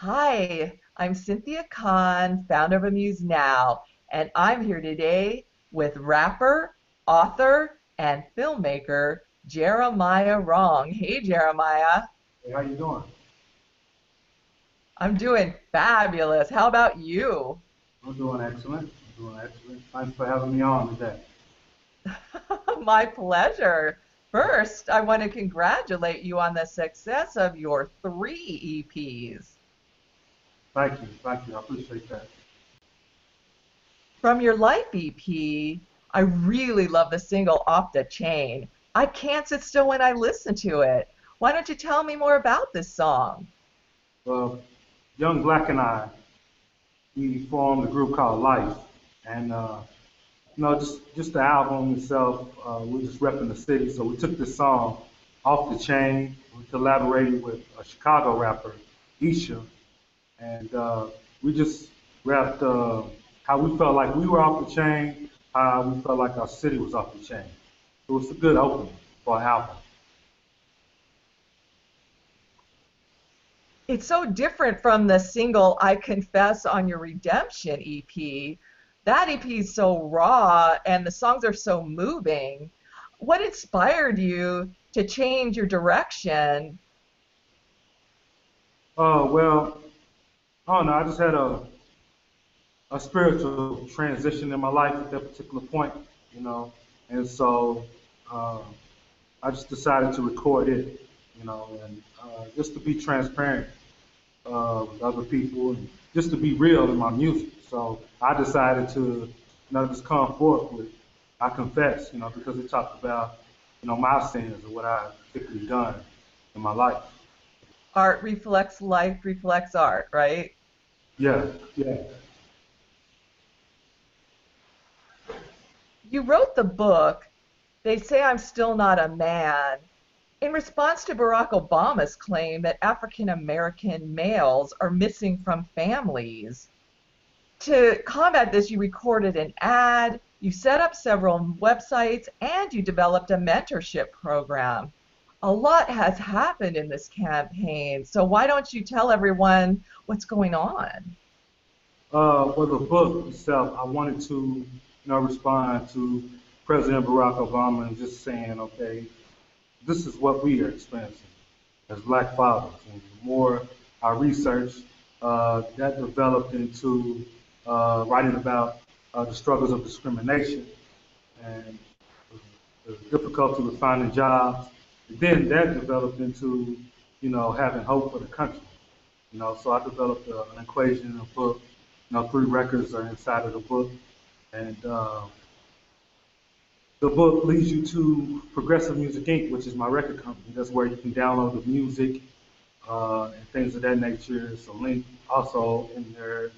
Hi, I'm Cynthia Kahn, founder of Amuse Now, and I'm here today with rapper, author, and filmmaker Jeremiah Wrong. Hey, Jeremiah. Hey, how are you doing? I'm doing fabulous. How about you? I'm doing excellent. I'm doing excellent. Thanks for having me on today. My pleasure. First, I want to congratulate you on the success of your three EPs. Thank you. Thank you. I appreciate that. From your Life EP, I really love the single Off the Chain. I can't sit still when I listen to it. Why don't you tell me more about this song? Well, Young Black and I, we formed a group called Life. And, uh, you know, just, just the album itself, uh, we're just repping the city. So we took this song off the chain. We collaborated with a Chicago rapper, Isha, and uh, we just wrapped uh, how we felt like we were off the chain, how we felt like our city was off the chain. It was a good opening for an album. It's so different from the single I Confess on your Redemption EP. That EP is so raw and the songs are so moving. What inspired you to change your direction? Oh, well, I don't know. I just had a a spiritual transition in my life at that particular point, you know, and so uh, I just decided to record it, you know, and uh, just to be transparent uh, with other people and just to be real in my music. So I decided to, know, just come forth with I confess, you know, because it talked about, you know, my sins and what I've particularly done in my life. Art reflects life, reflects art, right? Yeah, yeah. You wrote the book, They Say I'm Still Not a Man, in response to Barack Obama's claim that African American males are missing from families. To combat this, you recorded an ad, you set up several websites, and you developed a mentorship program. A lot has happened in this campaign, so why don't you tell everyone what's going on? Uh, well, the book itself, I wanted to, you know, respond to President Barack Obama and just saying, okay, this is what we are experiencing as black fathers. And the more I researched, uh, that developed into uh, writing about uh, the struggles of discrimination and the difficulty with finding jobs. Then that developed into, you know, having hope for the country. You know, so I developed uh, an equation in a book you know, three records are inside of the book, and uh, the book leads you to Progressive Music Inc., which is my record company. That's where you can download the music uh, and things of that nature. It's a link also in there.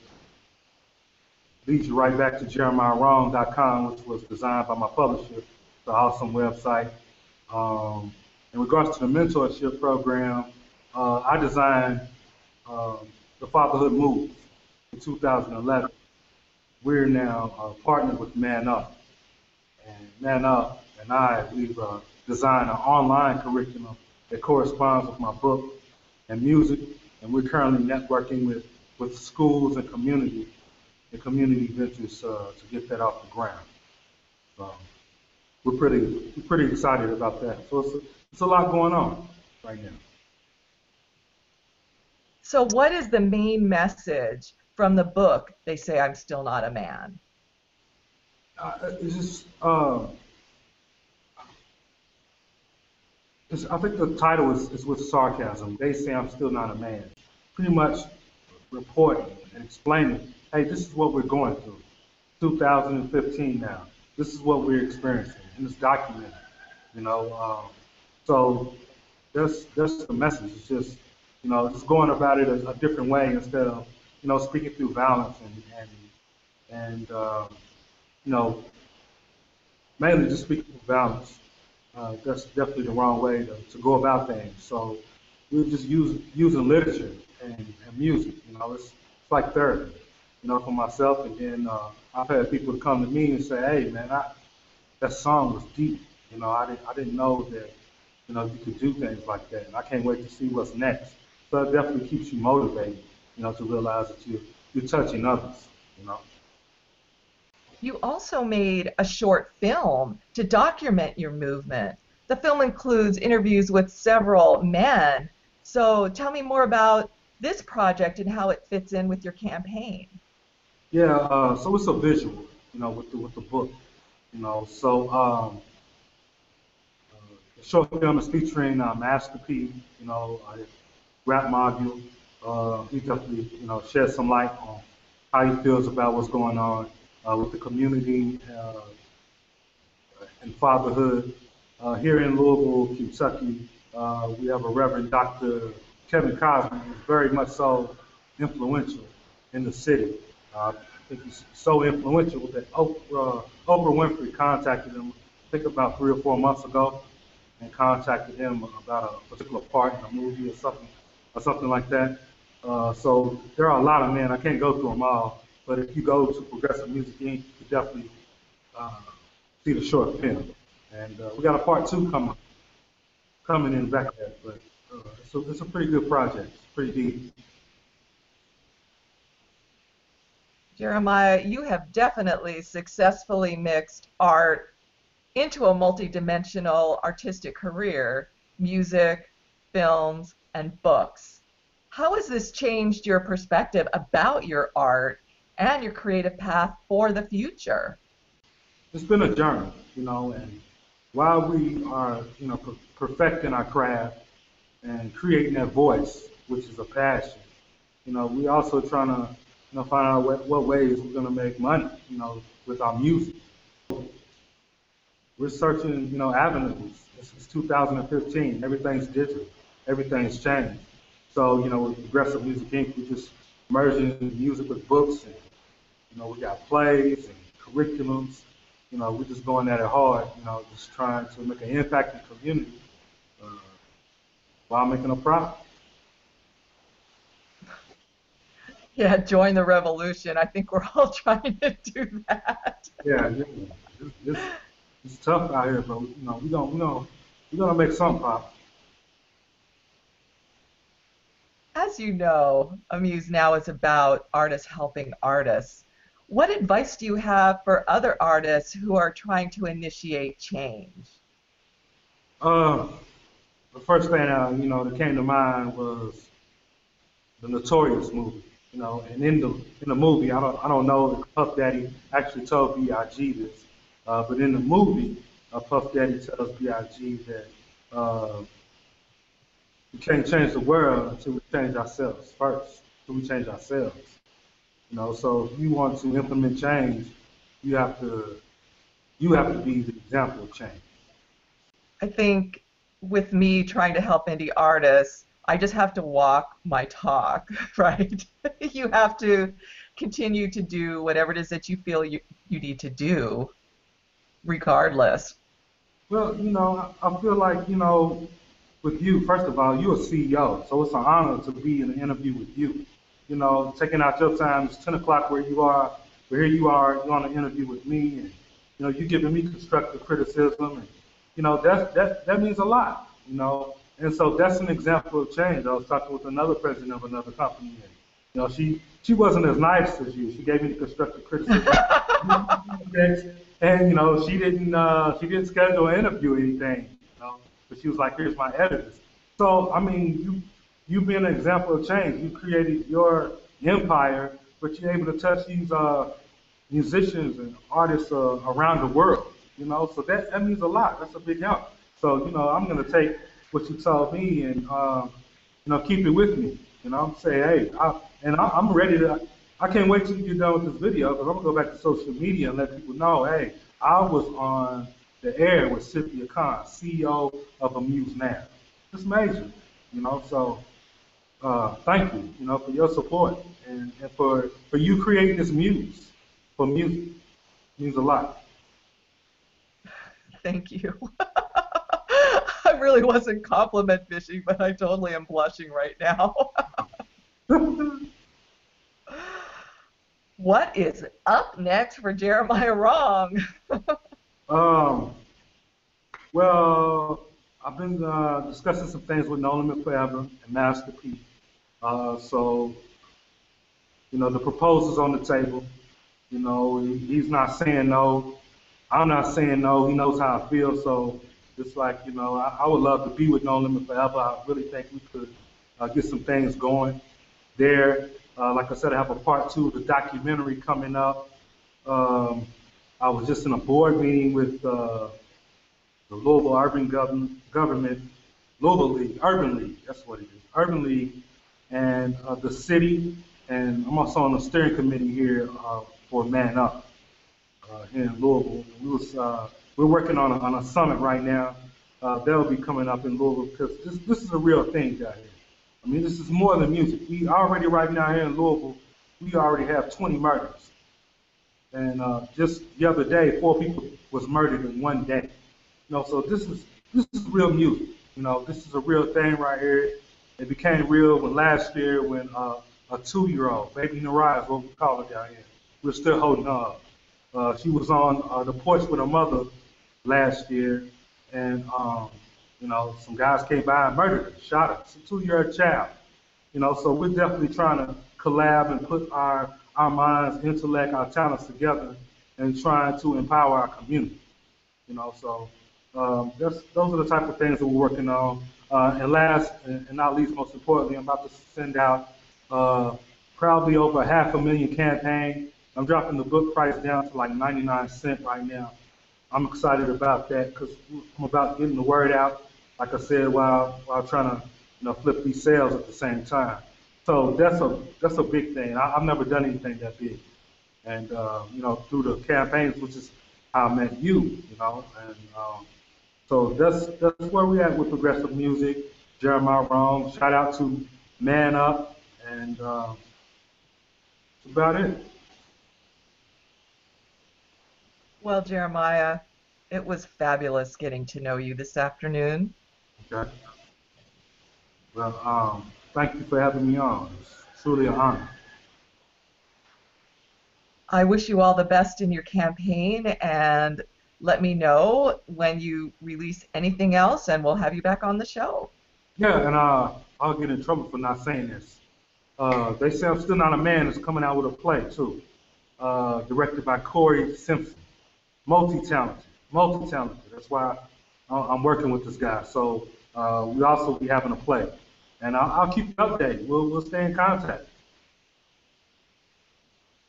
Leads you right back to jeremiahwrong.com, which was designed by my publisher. It's an awesome website. Um, in regards to the mentorship program, uh, I designed um, the Fatherhood Move in 2011, we're now uh, partnered with Man Up. And Man Up and I, we've uh, designed an online curriculum that corresponds with my book and music, and we're currently networking with, with schools and community, and community ventures uh, to get that off the ground. So we're pretty, pretty excited about that. So it's a, it's a lot going on right now. So what is the main message from the book, they say I'm still not a man? Uh, it's just, uh, it's, I think the title is, is with sarcasm. They say I'm still not a man. Pretty much reporting and explaining, hey, this is what we're going through. 2015 now. This is what we're experiencing, and it's documented. You know, um, so that's that's the message. It's just, you know, just going about it a, a different way instead of you know, speaking through violence and and and uh, you know, mainly just speaking through violence. Uh, that's definitely the wrong way to, to go about things. So we're just use, using literature and, and music. You know, it's, it's like therapy. You know, for myself, and then uh, I've had people come to me and say, "Hey, man, I, that song was deep. You know, I didn't I didn't know that you know you could do things like that, and I can't wait to see what's next." So it definitely keeps you motivated you know, to realize that you you're touching others, you know. You also made a short film to document your movement. The film includes interviews with several men. So tell me more about this project and how it fits in with your campaign. Yeah, uh, so it's a visual, you know, with the with the book, you know. So um, short film is featuring uh, Master P, you know, uh, rap module. Uh, he definitely, you know, shed some light on how he feels about what's going on uh, with the community uh, and fatherhood. Uh, here in Louisville, Kentucky, uh, we have a Reverend Dr. Kevin Cosby, who's very much so influential in the city. I think he's so influential that Oprah, Oprah Winfrey contacted him, I think about three or four months ago, and contacted him about a particular part in a movie or something, or something like that. Uh, so there are a lot of men. I can't go through them all, but if you go to Progressive Music Inc., you definitely uh, see the short film. And uh, we got a part two coming coming in back there, but uh, so it's a pretty good project. It's pretty deep. Jeremiah, you have definitely successfully mixed art into a multidimensional artistic career music, films, and books. How has this changed your perspective about your art and your creative path for the future? It's been a journey, you know, and while we are, you know, per- perfecting our craft and creating that voice, which is a passion, you know, we also trying to, you know, find out what, what ways we're going to make money, you know, with our music. We're searching, you know, avenues. It's, it's 2015. Everything's digital. Everything's changed. So, you know, with Progressive Music Inc., we're just merging music with books, and you know, we got plays and curriculums. You know, we're just going at it hard. You know, just trying to make an impact in the community uh, while making a profit. Yeah, join the revolution. I think we're all trying to do that. Yeah, yeah. It's, it's, it's tough out here, but you know, we gonna we gonna we gonna make something pop. As you know, Amuse Now is about artists helping artists. What advice do you have for other artists who are trying to initiate change? Uh, the first thing uh, you know that came to mind was the Notorious movie. You know, and in the in the movie, I don't I don't know if Puff Daddy actually told B.I.G. this, uh, but in the movie, uh, Puff Daddy tells B.I.G. that uh, we can't change the world until we change ourselves first. Until we change ourselves. You know, so if you want to implement change, you have to you have to be the example of change. I think with me trying to help indie artists, I just have to walk my talk, right? you have to continue to do whatever it is that you feel you, you need to do, regardless. Well, you know, I feel like, you know, with you, first of all, you're a CEO, so it's an honor to be in an interview with you. You know, taking out your time, it's 10 o'clock where you are, where here you are, you're on an interview with me, and, you know, you're giving me constructive criticism, and, you know, that, that, that means a lot, you know. And so that's an example of change. I was talking with another president of another company, you know, she, she wasn't as nice as you. She gave me the constructive criticism. and, you know, she didn't, uh, she didn't schedule an interview or anything. You know, But she was like, here's my editors. So, I mean, you you've been an example of change. You created your empire, but you're able to touch these uh, musicians and artists uh, around the world, you know? So that, that means a lot. That's a big help. So, you know, I'm going to take what you told me and, uh, you know, keep it with me. You know, I'm saying, hey, I, and I, I'm ready to, I can't wait till you get done with this video because I'm going to go back to social media and let people know, hey, I was on the air with Cynthia Kahn, CEO of Amuse Now. It's major, you know. So uh, thank you, you know, for your support and, and for for you creating this muse for music. It means a lot. Thank you. Really wasn't compliment fishing, but I totally am blushing right now. what is up next for Jeremiah Wrong? Um, well, I've been uh, discussing some things with No Limit Forever and Master P. Uh, so you know, the proposal's on the table. You know, he, he's not saying no. I'm not saying no. He knows how I feel. So it's like, you know, I, I would love to be with No Limit forever. I really think we could uh, get some things going there. Uh, like I said, I have a part two of the documentary coming up. Um, I was just in a board meeting with uh, the Louisville Urban Government, Government, Louisville League, Urban League, that's what it is, Urban League, and uh, the city, and I'm also on the steering committee here uh, for Man Up uh, here in Louisville. We was, uh, we're working on a, on a summit right now. Uh, that'll be coming up in Louisville because this, this is a real thing down here. I mean, this is more than music. We already right now here in Louisville, we already have 20 murders. And uh, just the other day, four people was murdered in one day. You know, so this is this is real music. You know, this is a real thing right here. It became real when last year when uh, a two-year-old, baby Nariah is what we call her down here, we're still holding her Uh, she was on uh, the porch with her mother last year, and um, you know, some guys came by and murdered her, shot. A two-year-old child. You know, so we're definitely trying to collab and put our our minds, intellect, our talents together, and trying to empower our community. You know, so um, those are the type of things that we're working on. Uh, and last and not least, most importantly, I'm about to send out uh, probably over half a million campaign. I'm dropping the book price down to like 99 cent right now. I'm excited about that because I'm about getting the word out, like I said, while while trying to you know flip these sales at the same time. So that's a that's a big thing. I, have never done anything that big, and uh, you know through the campaigns, which is how I met you, you know, and um, so that's that's where we at with progressive music. Jeremiah Wrong. Shout out to Man Up, and uh, that's about it. Well, Jeremiah, it was fabulous getting to know you this afternoon. Okay. Well, um, thank you for having me on. It's truly an honor. I wish you all the best in your campaign and let me know when you release anything else and we'll have you back on the show. Yeah, and uh, I'll get in trouble for not saying this. Uh, they say I'm Still Not a Man is coming out with a play, too, uh, directed by Corey Simpson. Multi-talented, multi-talented. That's why I'm working with this guy. So uh, we also be having a play. And I'll, I'll keep you updated. We'll, we'll stay in contact.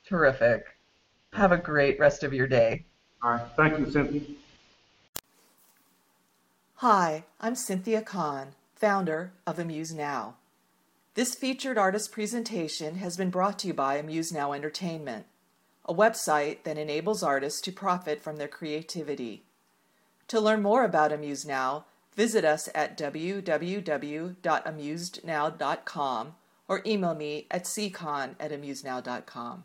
Terrific. Have a great rest of your day. All right. Thank you, Cynthia. Hi, I'm Cynthia Kahn, founder of Amuse Now. This featured artist presentation has been brought to you by Amuse Now Entertainment, a website that enables artists to profit from their creativity. To learn more about Amuse Now, visit us at www.amusenow.com or email me at ccon at amusenow.com.